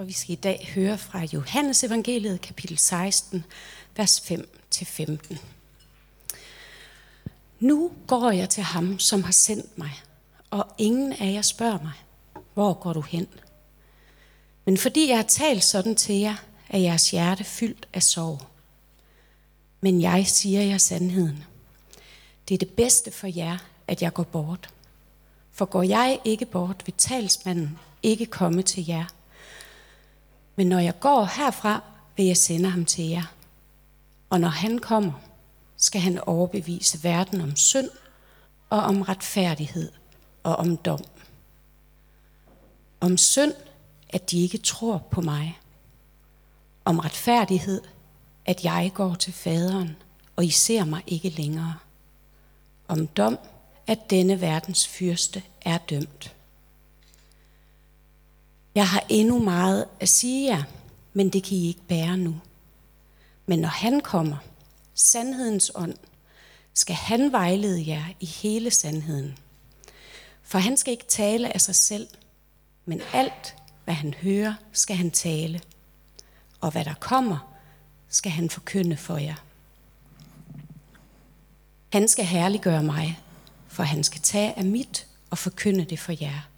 og vi skal i dag høre fra Johannes evangeliet kapitel 16, vers 5-15. Nu går jeg til ham, som har sendt mig, og ingen af jer spørger mig, hvor går du hen? Men fordi jeg har talt sådan til jer, er jeres hjerte fyldt af sorg. Men jeg siger jer sandheden. Det er det bedste for jer, at jeg går bort. For går jeg ikke bort, vil talsmanden ikke komme til jer. Men når jeg går herfra, vil jeg sende ham til jer. Og når han kommer, skal han overbevise verden om synd og om retfærdighed og om dom. Om synd, at de ikke tror på mig. Om retfærdighed, at jeg går til faderen, og I ser mig ikke længere. Om dom, at denne verdens fyrste er dømt. Jeg har endnu meget at sige jer, men det kan I ikke bære nu. Men når han kommer, sandhedens ånd, skal han vejlede jer i hele sandheden. For han skal ikke tale af sig selv, men alt, hvad han hører, skal han tale. Og hvad der kommer, skal han forkynde for jer. Han skal herliggøre mig, for han skal tage af mit og forkynde det for jer.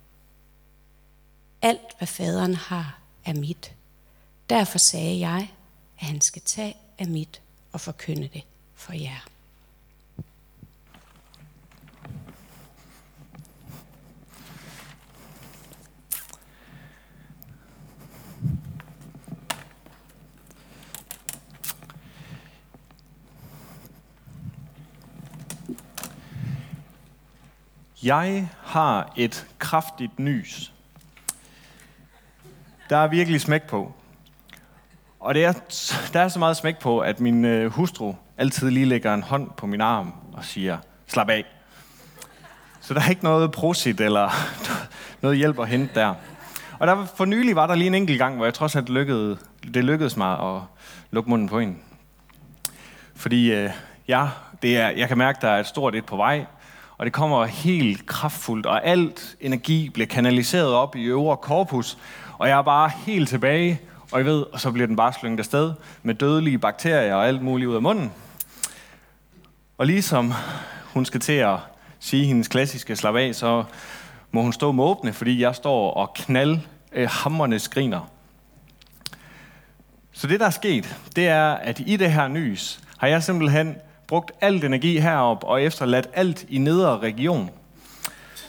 Alt, hvad faderen har, er mit. Derfor sagde jeg, at han skal tage af mit og forkynde det for jer. Jeg har et kraftigt nys. Der er virkelig smæk på. Og det er, der er så meget smæk på, at min øh, hustru altid lige lægger en hånd på min arm og siger, slap af. Så der er ikke noget prosit eller noget hjælp at hente der. Og der, for nylig var der lige en enkelt gang, hvor jeg trods alt lykkedes, det lykkedes mig at lukke munden på en. Fordi øh, ja, det er, jeg kan mærke, at der er et stort et på vej, og det kommer helt kraftfuldt, og alt energi bliver kanaliseret op i øvre korpus, og jeg er bare helt tilbage, og I ved, og så bliver den bare slynget afsted med dødelige bakterier og alt muligt ud af munden. Og ligesom hun skal til at sige hendes klassiske slap af, så må hun stå med åbne, fordi jeg står og knald øh, hammerne skriner. Så det, der er sket, det er, at i det her nys har jeg simpelthen brugt alt energi herop og efterladt alt i nedre region.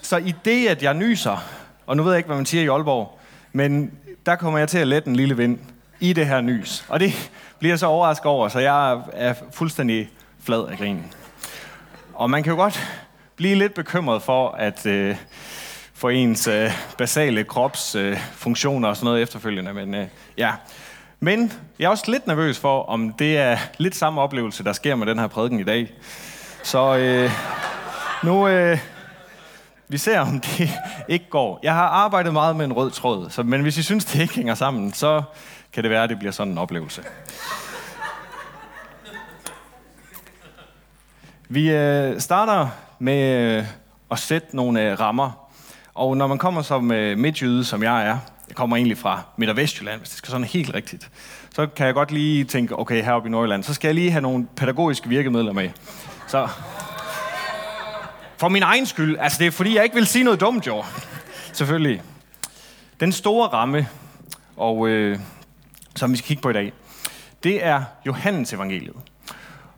Så i det, at jeg nyser, og nu ved jeg ikke, hvad man siger i Aalborg, men der kommer jeg til at lette en lille vind i det her nys. Og det bliver jeg så overrasket over, så jeg er fuldstændig flad af grinen. Og man kan jo godt blive lidt bekymret for, at øh, for ens øh, basale kropsfunktioner øh, og sådan noget efterfølgende. Men øh, ja, men jeg er også lidt nervøs for, om det er lidt samme oplevelse, der sker med den her prædiken i dag. Så øh, nu... Øh, vi ser, om det ikke går. Jeg har arbejdet meget med en rød tråd, så, men hvis I synes, det ikke hænger sammen, så kan det være, at det bliver sådan en oplevelse. Vi øh, starter med øh, at sætte nogle øh, rammer. Og når man kommer som øh, midtjyde, som jeg er, jeg kommer egentlig fra Midt- og Vestjylland, hvis det skal sådan helt rigtigt, så kan jeg godt lige tænke, okay, heroppe i Nordjylland, så skal jeg lige have nogle pædagogiske virkemidler med. Så for min egen skyld. Altså, det er fordi, jeg ikke vil sige noget dumt, jo. Selvfølgelig. Den store ramme, og øh, som vi skal kigge på i dag, det er Johannes evangeliet.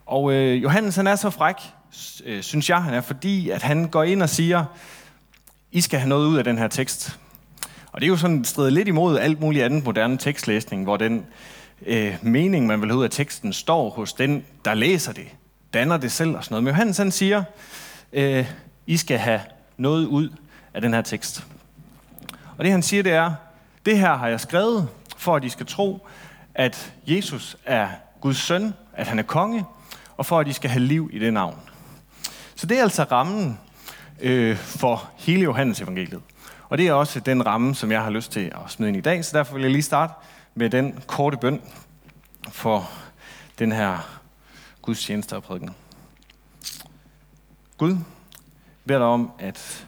Og øh, Johannes, han er så fræk, øh, synes jeg, han er, fordi at han går ind og siger, I skal have noget ud af den her tekst. Og det er jo sådan strider lidt imod alt muligt andet moderne tekstlæsning, hvor den øh, mening, man vil have ud af teksten, står hos den, der læser det, danner det selv og sådan noget. Men Johannes han siger, øh, I skal have noget ud af den her tekst. Og det han siger, det er, det her har jeg skrevet, for at I skal tro, at Jesus er Guds søn, at han er konge, og for at I skal have liv i det navn. Så det er altså rammen øh, for hele Johannes evangeliet. Og det er også den ramme, som jeg har lyst til at smide ind i dag, så derfor vil jeg lige starte med den korte bøn for den her gudstjeneste og prædiken. Gud beder dig om, at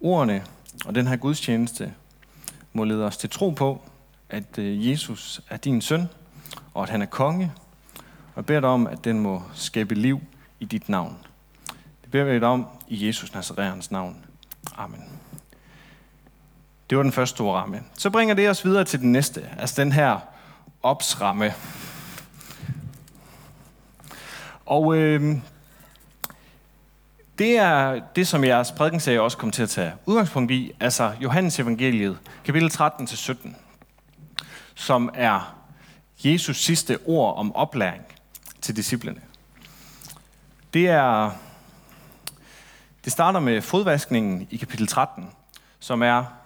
ordene og den her gudstjeneste må lede os til tro på, at øh, Jesus er din søn, og at han er konge, og beder dig om, at den må skabe liv i dit navn. Det beder vi dig om i Jesus Nazareans navn. Amen. Det var den første store ramme. Så bringer det os videre til den næste, altså den her opsramme. Og øh, det er det, som jeres prædikenserie også kommer til at tage udgangspunkt i, altså Johannes evangeliet, kapitel 13-17, som er Jesus sidste ord om oplæring til disciplene. Det er det starter med fodvaskningen i kapitel 13, som er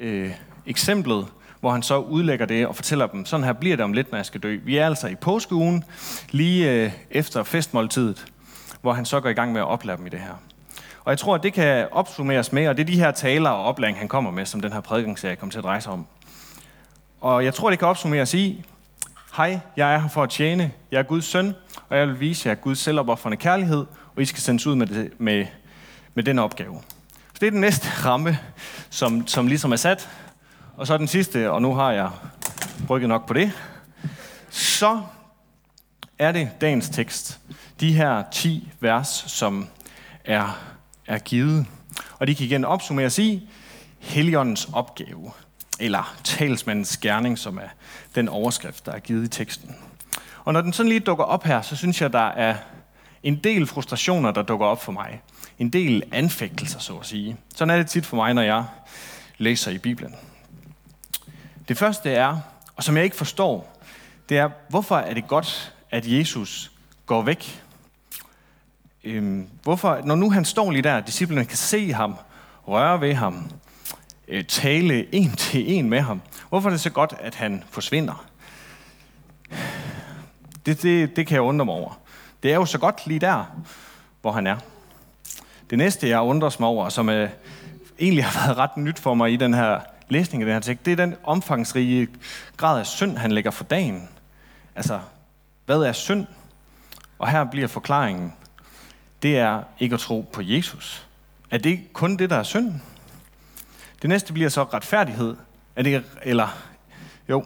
øh, eksemplet, hvor han så udlægger det og fortæller dem, sådan her bliver det om lidt, når jeg skal dø. Vi er altså i påskeugen, lige øh, efter festmåltidet, hvor han så går i gang med at oplære dem i det her. Og jeg tror, at det kan opsummeres med, og det er de her taler og oplæring, han kommer med, som den her prædikningsserie kommer til at dreje sig om. Og jeg tror, det kan opsummeres i, Hej, jeg er her for at tjene. Jeg er Guds søn, og jeg vil vise jer Guds selvopoffrende kærlighed, og I skal sendes ud med, det, med, med den opgave. Så det er den næste ramme, som, som ligesom er sat. Og så den sidste, og nu har jeg brygget nok på det. Så er det dagens tekst. De her 10 vers, som er, er givet. Og de kan igen opsummeres i Helligåndens opgave eller talsmandens gerning, som er den overskrift, der er givet i teksten. Og når den sådan lige dukker op her, så synes jeg, der er en del frustrationer, der dukker op for mig. En del anfægtelser, så at sige. Sådan er det tit for mig, når jeg læser i Bibelen. Det første er, og som jeg ikke forstår, det er, hvorfor er det godt, at Jesus går væk? Øhm, hvorfor, når nu han står lige der, disciplene kan se ham, røre ved ham, øh, tale en til en med ham. Hvorfor er det så godt, at han forsvinder? Det, det, det kan jeg undre mig over. Det er jo så godt lige der, hvor han er. Det næste, jeg undrer mig over, som er, egentlig har været ret nyt for mig i den her læsning af den her tekst, det er den omfangsrige grad af synd, han lægger for dagen. Altså, hvad er synd? Og her bliver forklaringen, det er ikke at tro på Jesus. Er det kun det, der er synd? Det næste bliver så retfærdighed. Er det, eller, jo,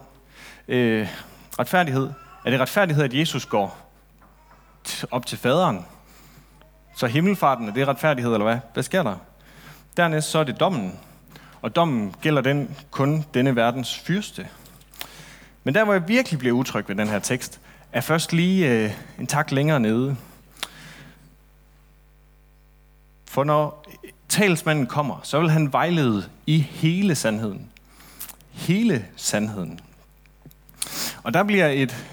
øh, retfærdighed. Er det retfærdighed, at Jesus går op til faderen? Så himmelfarten, er det retfærdighed, eller hvad? Hvad sker der? Dernæst så er det dommen. Og dommen gælder den kun denne verdens fyrste. Men der, hvor jeg virkelig bliver utryg ved den her tekst, er først lige øh, en tak længere nede. For når talsmanden kommer, så vil han vejlede i hele sandheden. Hele sandheden. Og der bliver et,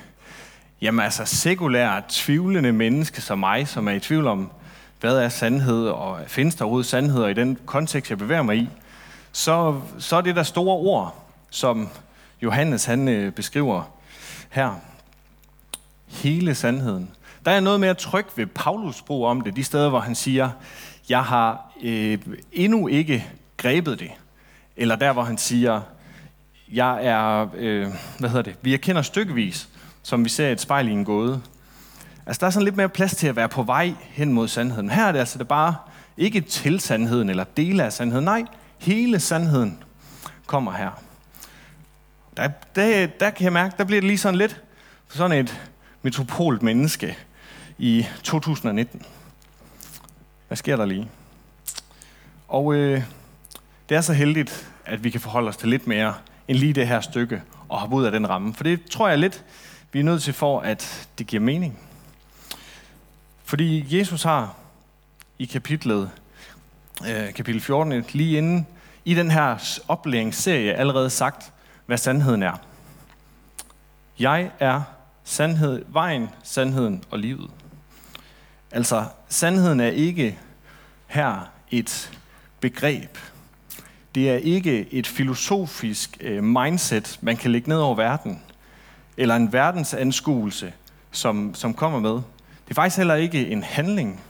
jamen altså sekulært, tvivlende menneske som mig, som er i tvivl om, hvad er sandhed, og findes der overhovedet sandheder i den kontekst, jeg bevæger mig i, så, så er det der store ord, som Johannes han øh, beskriver her. Hele sandheden. Der er noget mere tryk ved Paulus brug om det, de steder, hvor han siger, jeg har øh, endnu ikke grebet det. Eller der, hvor han siger, jeg er, øh, hvad hedder det, vi erkender stykkevis, som vi ser et spejl i en gåde. Altså, der er sådan lidt mere plads til at være på vej hen mod sandheden. Her er det altså det bare ikke til sandheden eller dele af sandheden. Nej, hele sandheden kommer her. Der, der, der kan jeg mærke, der bliver det lige sådan lidt sådan et metropolt menneske i 2019. Hvad sker der lige? Og øh, det er så heldigt, at vi kan forholde os til lidt mere end lige det her stykke og hoppe ud af den ramme. For det tror jeg lidt, vi er nødt til for, at det giver mening. Fordi Jesus har i kapitlet, øh, kapitel 14, lige inden i den her oplæringsserie allerede sagt, hvad sandheden er. Jeg er sandhed, vejen, sandheden og livet. Altså, sandheden er ikke her et begreb. Det er ikke et filosofisk øh, mindset, man kan lægge ned over verden, eller en verdensanskuelse, som, som kommer med. Det er faktisk heller ikke en handling.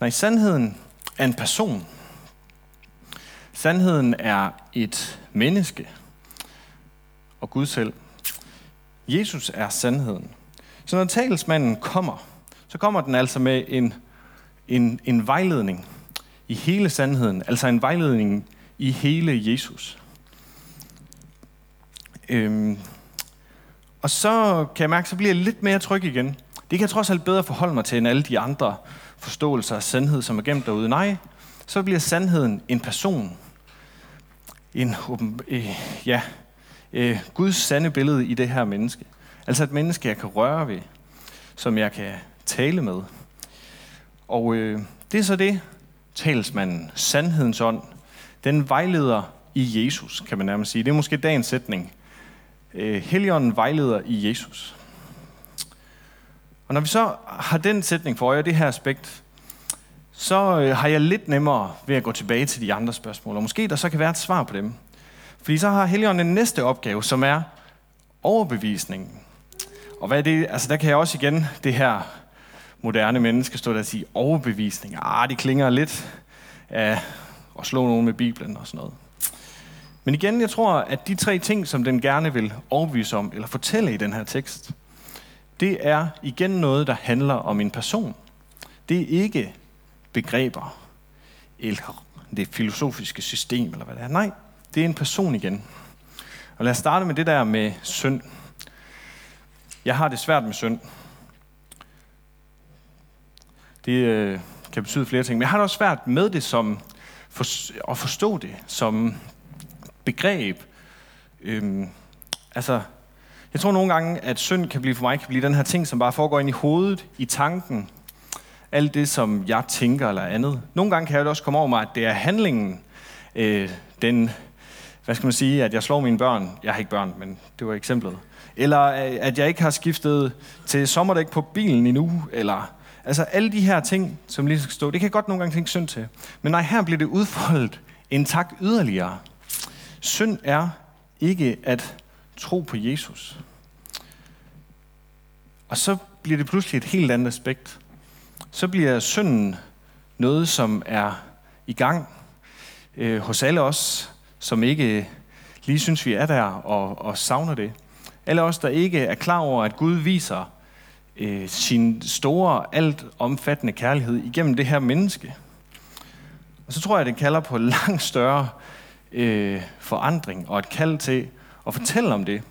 Nej, sandheden er en person. Sandheden er et menneske og Gud selv. Jesus er sandheden. Så når talsmanden kommer, så kommer den altså med en, en, en vejledning i hele sandheden, altså en vejledning i hele Jesus. Øhm, og så kan jeg mærke, så bliver jeg lidt mere tryg igen. Det kan jeg trods alt bedre forholde mig til, end alle de andre forståelser af sandhed, som er gemt derude. Nej, så bliver sandheden en person. En, øh, ja, øh, Guds sande billede i det her menneske. Altså et menneske, jeg kan røre ved, som jeg kan tale med. Og øh, det er så det, talsmanden, sandhedens ånd, den vejleder i Jesus, kan man nærmest sige. Det er måske dagens sætning. Øh, Helligånden vejleder i Jesus. Og når vi så har den sætning for øje, det her aspekt, så øh, har jeg lidt nemmere ved at gå tilbage til de andre spørgsmål. Og måske der så kan være et svar på dem. Fordi så har Helion en næste opgave, som er overbevisningen. Og hvad er det? Altså der kan jeg også igen det her moderne menneske stå der og sige overbevisning. Ah, det klinger lidt af at slå nogen med Bibelen og sådan noget. Men igen, jeg tror, at de tre ting, som den gerne vil overbevise om, eller fortælle i den her tekst, det er igen noget, der handler om en person. Det er ikke begreber, eller det filosofiske system, eller hvad det er. Nej, det er en person igen. Og lad os starte med det der med synd. Jeg har det svært med synd. Det øh, kan betyde flere ting, men jeg har det også svært med det som for, at forstå det som begreb. Øhm, altså, jeg tror nogle gange, at synd kan blive for mig kan blive den her ting, som bare foregår ind i hovedet, i tanken. Alt det, som jeg tænker eller andet. Nogle gange kan jeg også komme over mig, at det er handlingen, øh, den, hvad skal man sige, at jeg slår mine børn. Jeg har ikke børn, men det var eksemplet. Eller øh, at jeg ikke har skiftet til sommerdæk på bilen endnu, eller Altså alle de her ting, som lige skal stå, det kan jeg godt nogle gange tænke synd til. Men nej, her bliver det udfoldet en tak yderligere. Synd er ikke at tro på Jesus. Og så bliver det pludselig et helt andet aspekt. Så bliver synden noget, som er i gang øh, hos alle os, som ikke lige synes, vi er der og, og savner det. Alle os, der ikke er klar over, at Gud viser øh, sin store, alt omfattende kærlighed igennem det her menneske. Og så tror jeg, det kalder på langt større øh, forandring og et kald til og fortælle om det.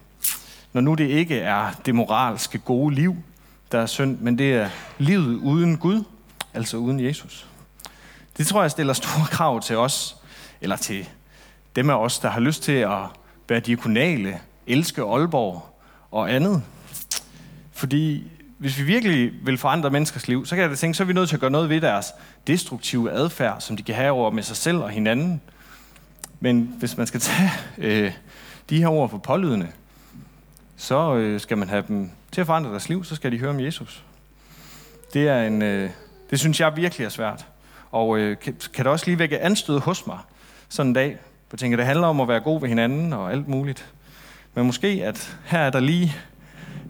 Når nu det ikke er det moralske gode liv, der er synd, men det er livet uden Gud, altså uden Jesus. Det tror jeg stiller store krav til os, eller til dem af os, der har lyst til at være diakonale, elske Aalborg og andet. Fordi hvis vi virkelig vil forandre menneskers liv, så kan jeg da tænke, så er vi nødt til at gøre noget ved deres destruktive adfærd, som de kan have over med sig selv og hinanden. Men hvis man skal tage øh, de her ord for pålydende, så øh, skal man have dem til at forandre deres liv, så skal de høre om Jesus. Det er en, øh, det synes jeg virkelig er svært. Og øh, kan, kan det også lige vække anstød hos mig sådan en dag. Jeg tænker, det handler om at være god ved hinanden og alt muligt. Men måske, at her er der lige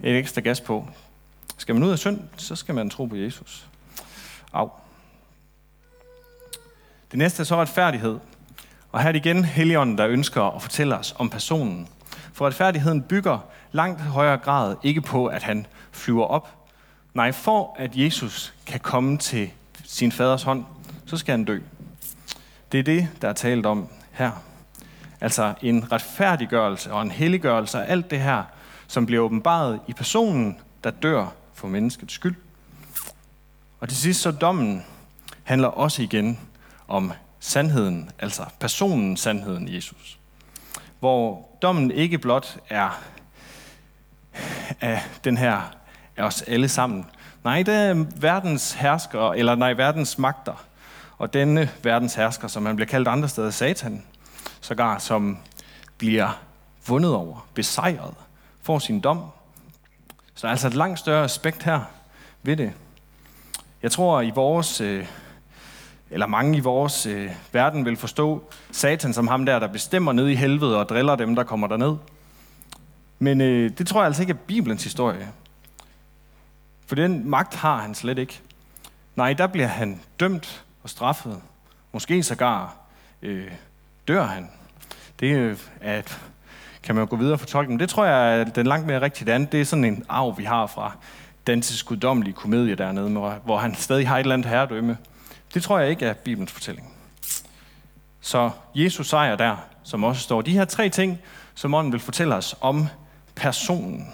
et ekstra gas på. Skal man ud af synd, så skal man tro på Jesus. Au. Det næste er så retfærdighed. Og her er det igen Helligånden, der ønsker at fortælle os om personen. For retfærdigheden bygger langt højere grad ikke på, at han flyver op. Nej, for at Jesus kan komme til sin faders hånd, så skal han dø. Det er det, der er talt om her. Altså en retfærdiggørelse og en helliggørelse af alt det her, som bliver åbenbaret i personen, der dør for menneskets skyld. Og til sidst så dommen handler også igen om sandheden, altså personen sandheden Jesus. Hvor dommen ikke blot er af den her af os alle sammen. Nej, det er verdens hersker, eller nej, verdens magter. Og denne verdens hersker, som man bliver kaldt andre steder Satan, sågar som bliver vundet over, besejret, får sin dom så der er altså et langt større aspekt her ved det. Jeg tror, i vores, øh, eller mange i vores øh, verden vil forstå Satan som ham der, der bestemmer ned i helvede og driller dem, der kommer derned. Men øh, det tror jeg altså ikke er Bibelens historie. For den magt har han slet ikke. Nej, der bliver han dømt og straffet. Måske sågar øh, dør han. Det øh, er kan man jo gå videre og fortolke. Men det tror jeg er den langt mere rigtigt andet. Det er sådan en arv, vi har fra Dantes guddommelige komedie dernede, hvor han stadig har et eller andet herredømme. Det tror jeg ikke er Bibelens fortælling. Så Jesus sejr der, som også står. De her tre ting, som ånden vil fortælle os om personen.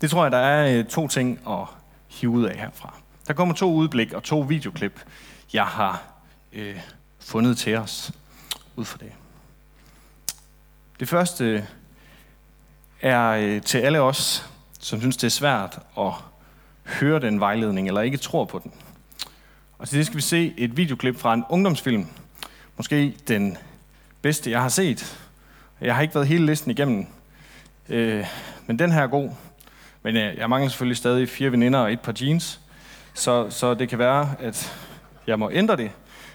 Det tror jeg, der er øh, to ting at hive ud af herfra. Der kommer to udblik og to videoklip, jeg har øh, fundet til os ud fra det. Det første er øh, til alle os, som synes, det er svært at hører den vejledning, eller ikke tror på den. Og til det skal vi se et videoklip fra en ungdomsfilm. Måske den bedste, jeg har set. Jeg har ikke været hele listen igennem, øh, men den her er god. Men øh, jeg mangler selvfølgelig stadig fire veninder og et par jeans, så, så det kan være, at jeg må ændre det.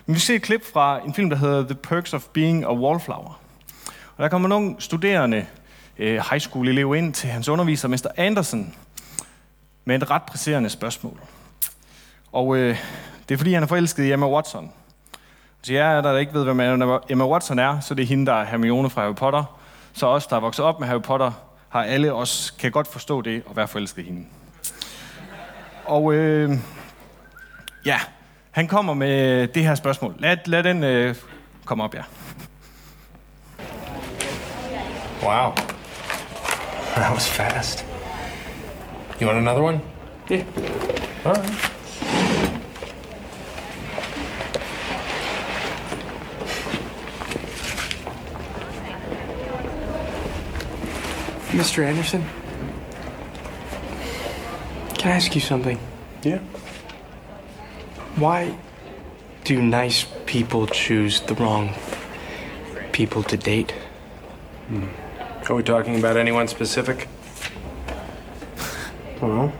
Men vi ser et klip fra en film, der hedder The Perks of Being a Wallflower. Og der kommer nogle studerende øh, high school elev ind til hans underviser, Mr. Anderson, med et ret presserende spørgsmål. Og øh, det er fordi, han er forelsket i Emma Watson. Så jeg der ikke ved, hvem Emma Watson er, så det er hende, der er Hermione fra Harry Potter. Så os, der er vokset op med Harry Potter, har alle os, kan godt forstå det og være forelsket i hende. Og øh, ja, han kommer med det her spørgsmål. Lad, lad den øh, komme op, ja. Wow. That was fast. You want another one? Yeah. All right. Mr. Anderson, can I ask you something? Yeah. Why do nice people choose the wrong people to date? Hmm. Are we talking about anyone specific? Well,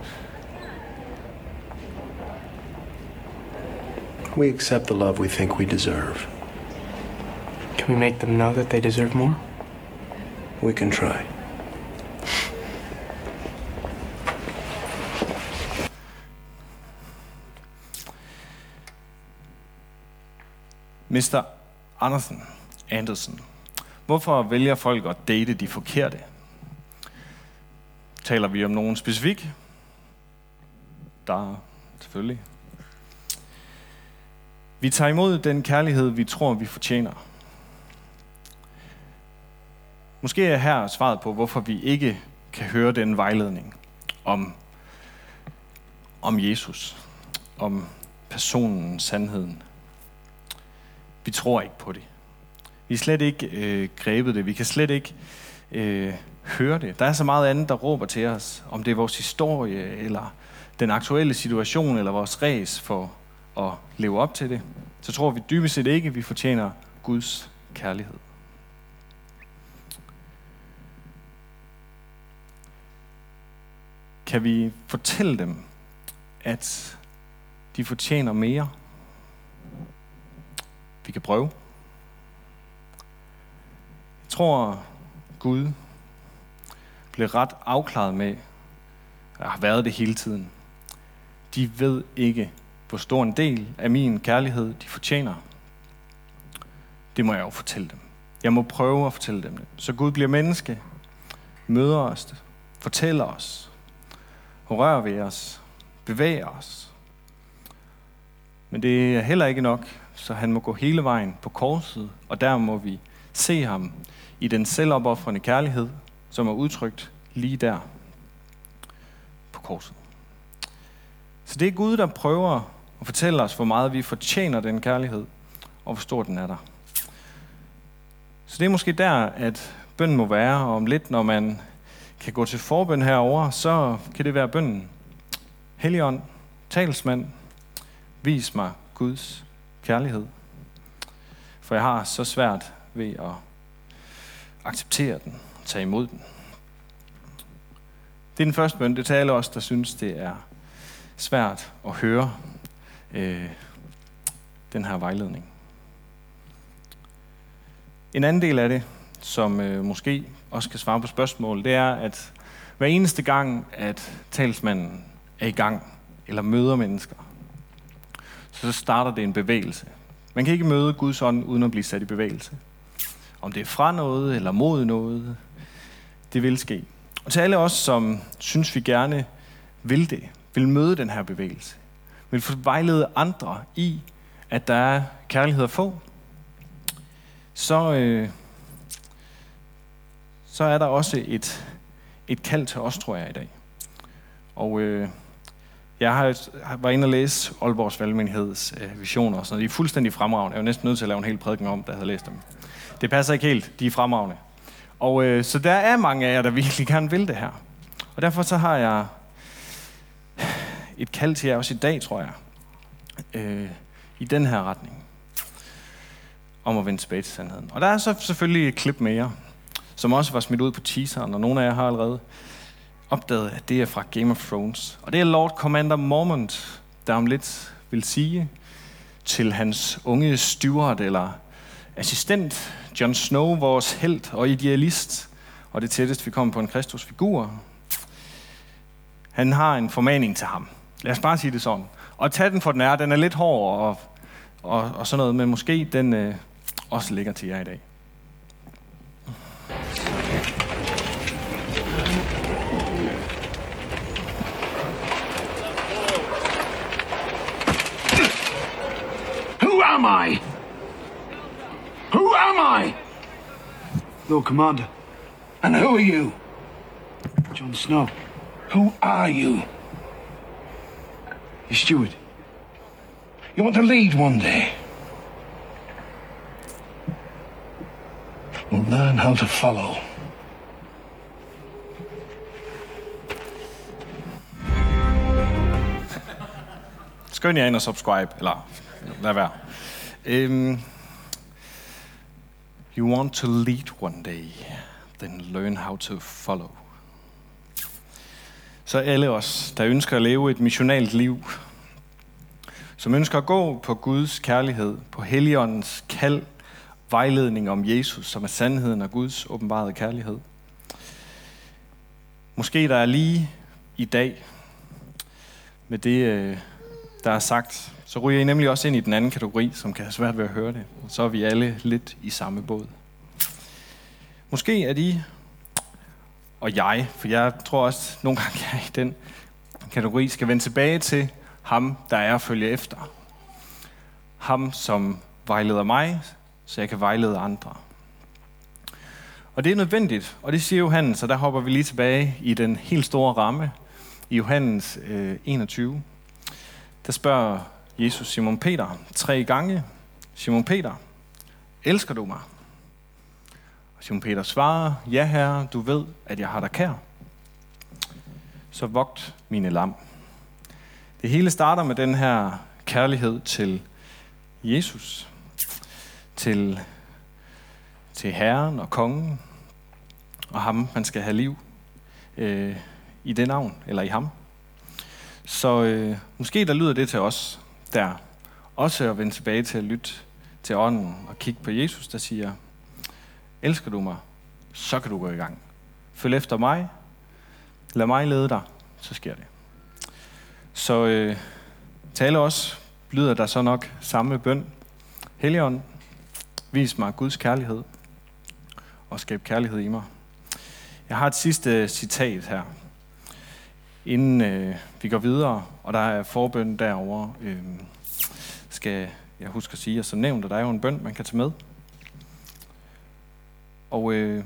we accept the love we think we deserve. Can we make them know that they deserve more? We can try. Mr. Andersen, Andersen. Hvorfor vælger folk at date de forkerte? Taler vi om nogen specifik? Der selvfølgelig. Vi tager imod den kærlighed, vi tror, vi fortjener. Måske er her svaret på, hvorfor vi ikke kan høre den vejledning om, om Jesus, om personen, sandheden. Vi tror ikke på det. Vi er slet ikke øh, grebet det. Vi kan slet ikke øh, høre det. Der er så meget andet, der råber til os, om det er vores historie, eller den aktuelle situation, eller vores res for at leve op til det. Så tror vi dybest set ikke, at vi fortjener Guds kærlighed. Kan vi fortælle dem, at de fortjener mere? Vi kan prøve. Jeg tror, Gud blev ret afklaret med, og har været det hele tiden. De ved ikke, hvor stor en del af min kærlighed de fortjener. Det må jeg jo fortælle dem. Jeg må prøve at fortælle dem det. Så Gud bliver menneske, møder os, fortæller os, rører ved os, bevæger os. Men det er heller ikke nok, så han må gå hele vejen på korset, og der må vi se ham i den selvopoffrende kærlighed, som er udtrykt lige der på korset. Så det er Gud, der prøver at fortælle os, hvor meget vi fortjener den kærlighed, og hvor stor den er der. Så det er måske der, at bønden må være, og om lidt, når man kan gå til forbøn herover, så kan det være bønden. Helligånd, talsmand, vis mig Guds kærlighed. For jeg har så svært ved at acceptere den, tage imod den. Det er den første bøn. Det taler alle os, der synes, det er svært at høre øh, den her vejledning. En anden del af det, som øh, måske også kan svare på spørgsmål, det er, at hver eneste gang, at talsmanden er i gang, eller møder mennesker, så starter det en bevægelse. Man kan ikke møde Guds ånd, uden at blive sat i bevægelse. Om det er fra noget, eller mod noget, det vil ske. Og til alle os, som synes, vi gerne vil det, vil møde den her bevægelse, vil få vejlede andre i, at der er kærlighed at få, så, øh, så er der også et, et kald til os, tror jeg, i dag. Og øh, jeg har, var inde og læse Aalborgs Valgmenigheds øh, visioner og sådan noget. De er fuldstændig fremragende. Jeg var næsten nødt til at lave en hel prædiken om, da jeg havde læst dem. Det passer ikke helt. De er fremragende. Og øh, så der er mange af jer, der virkelig gerne vil det her. Og derfor så har jeg et kald til jer også i dag, tror jeg. Øh, I den her retning. Om at vende tilbage til sandheden. Og der er så selvfølgelig et klip mere, som også var smidt ud på teaseren, og nogle af jer har allerede opdaget, at det er fra Game of Thrones. Og det er Lord Commander Mormont, der om lidt vil sige til hans unge steward eller assistent, John Snow, vores held og idealist, og det tætteste, vi kommer på en Kristusfigur. Han har en formaning til ham. Lad os bare sige det sådan. Og tag den for den er. Den er lidt hård og, og, og sådan noget, men måske den øh, også ligger til jer i dag. Who am I? Who am I? Lord Commander, And who are you? Jon Snow, Who are you? your steward. You want to lead one day? Well, learn how to follow. Skynd jer ind og subscribe, eller lad være. Um, you want to lead one day, then learn how to follow. Så alle os, der ønsker at leve et missionalt liv, som ønsker at gå på Guds kærlighed, på Helligåndens kald, vejledning om Jesus, som er sandheden og Guds åbenbarede kærlighed. Måske der er lige i dag, med det, øh, der er sagt, så ryger I nemlig også ind i den anden kategori, som kan have svært ved at høre det. Så er vi alle lidt i samme båd. Måske er de, og jeg, for jeg tror også nogle gange, jeg er i den kategori, skal vende tilbage til ham, der er at følge efter. Ham, som vejleder mig, så jeg kan vejlede andre. Og det er nødvendigt, og det siger Johannes, så der hopper vi lige tilbage i den helt store ramme i Johannes øh, 21. Der spørger Jesus Simon Peter tre gange. Simon Peter, elsker du mig? Og Simon Peter svarer, ja herre, du ved, at jeg har dig kær. Så vogt mine lam. Det hele starter med den her kærlighed til Jesus, til, til Herren og Kongen, og ham, man skal have liv øh, i det navn, eller i ham. Så øh, måske der lyder det til os der, også at vende tilbage til at lytte til ånden og kigge på Jesus, der siger, elsker du mig, så kan du gå i gang. Følg efter mig, lad mig lede dig, så sker det. Så øh, tale os lyder der så nok samme bøn. Helligånd, vis mig Guds kærlighed og skab kærlighed i mig. Jeg har et sidste citat her, inden øh, vi går videre, og der er forbøn derovre. Øh, skal jeg huske at sige, og så nævnt, at der er jo en bøn, man kan tage med. Og øh,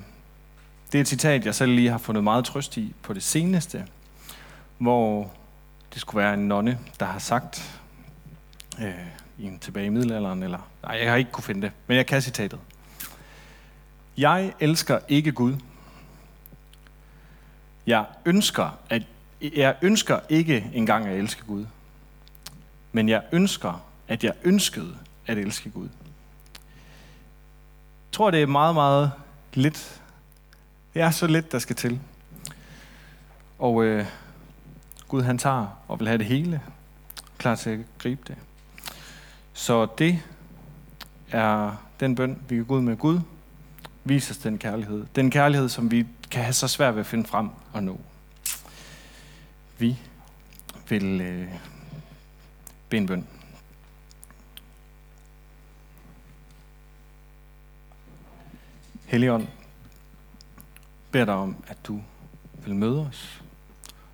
det er et citat, jeg selv lige har fundet meget trøst i på det seneste, hvor det skulle være en nonne, der har sagt øh, i en tilbage i middelalderen, eller nej, jeg har ikke kunne finde det, men jeg kan citatet. Jeg elsker ikke Gud. Jeg ønsker, at jeg ønsker ikke engang at elske Gud. Men jeg ønsker, at jeg ønskede at elske Gud. Jeg tror, det er meget, meget lidt. Det er så lidt, der skal til. Og øh, Gud han tager og vil have det hele. Klar til at gribe det. Så det er den bøn, vi kan gå ud med Gud. Vis os den kærlighed. Den kærlighed, som vi kan have så svært ved at finde frem og nå. Vi vil øh, bede en bøn. Helligånd, beder dig om, at du vil møde os,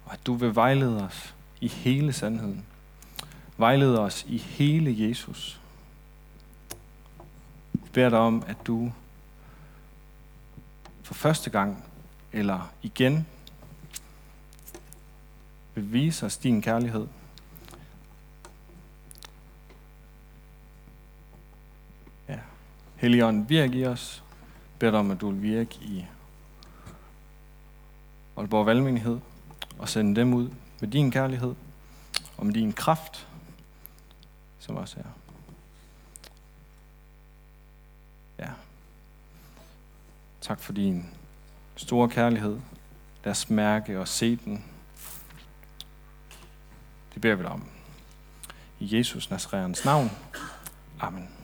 og at du vil vejlede os i hele sandheden. Vejlede os i hele Jesus. Vi beder dig om, at du for første gang eller igen vil vise os din kærlighed. Ja. Helligånd, virk i os. Bed om, at du vil virke i Aalborg Valgmenighed og sende dem ud med din kærlighed og med din kraft, som også er. Ja. Tak for din store kærlighed. Lad os mærke og se den. Det beder vi dig om. I Jesus Nazareans navn. Amen.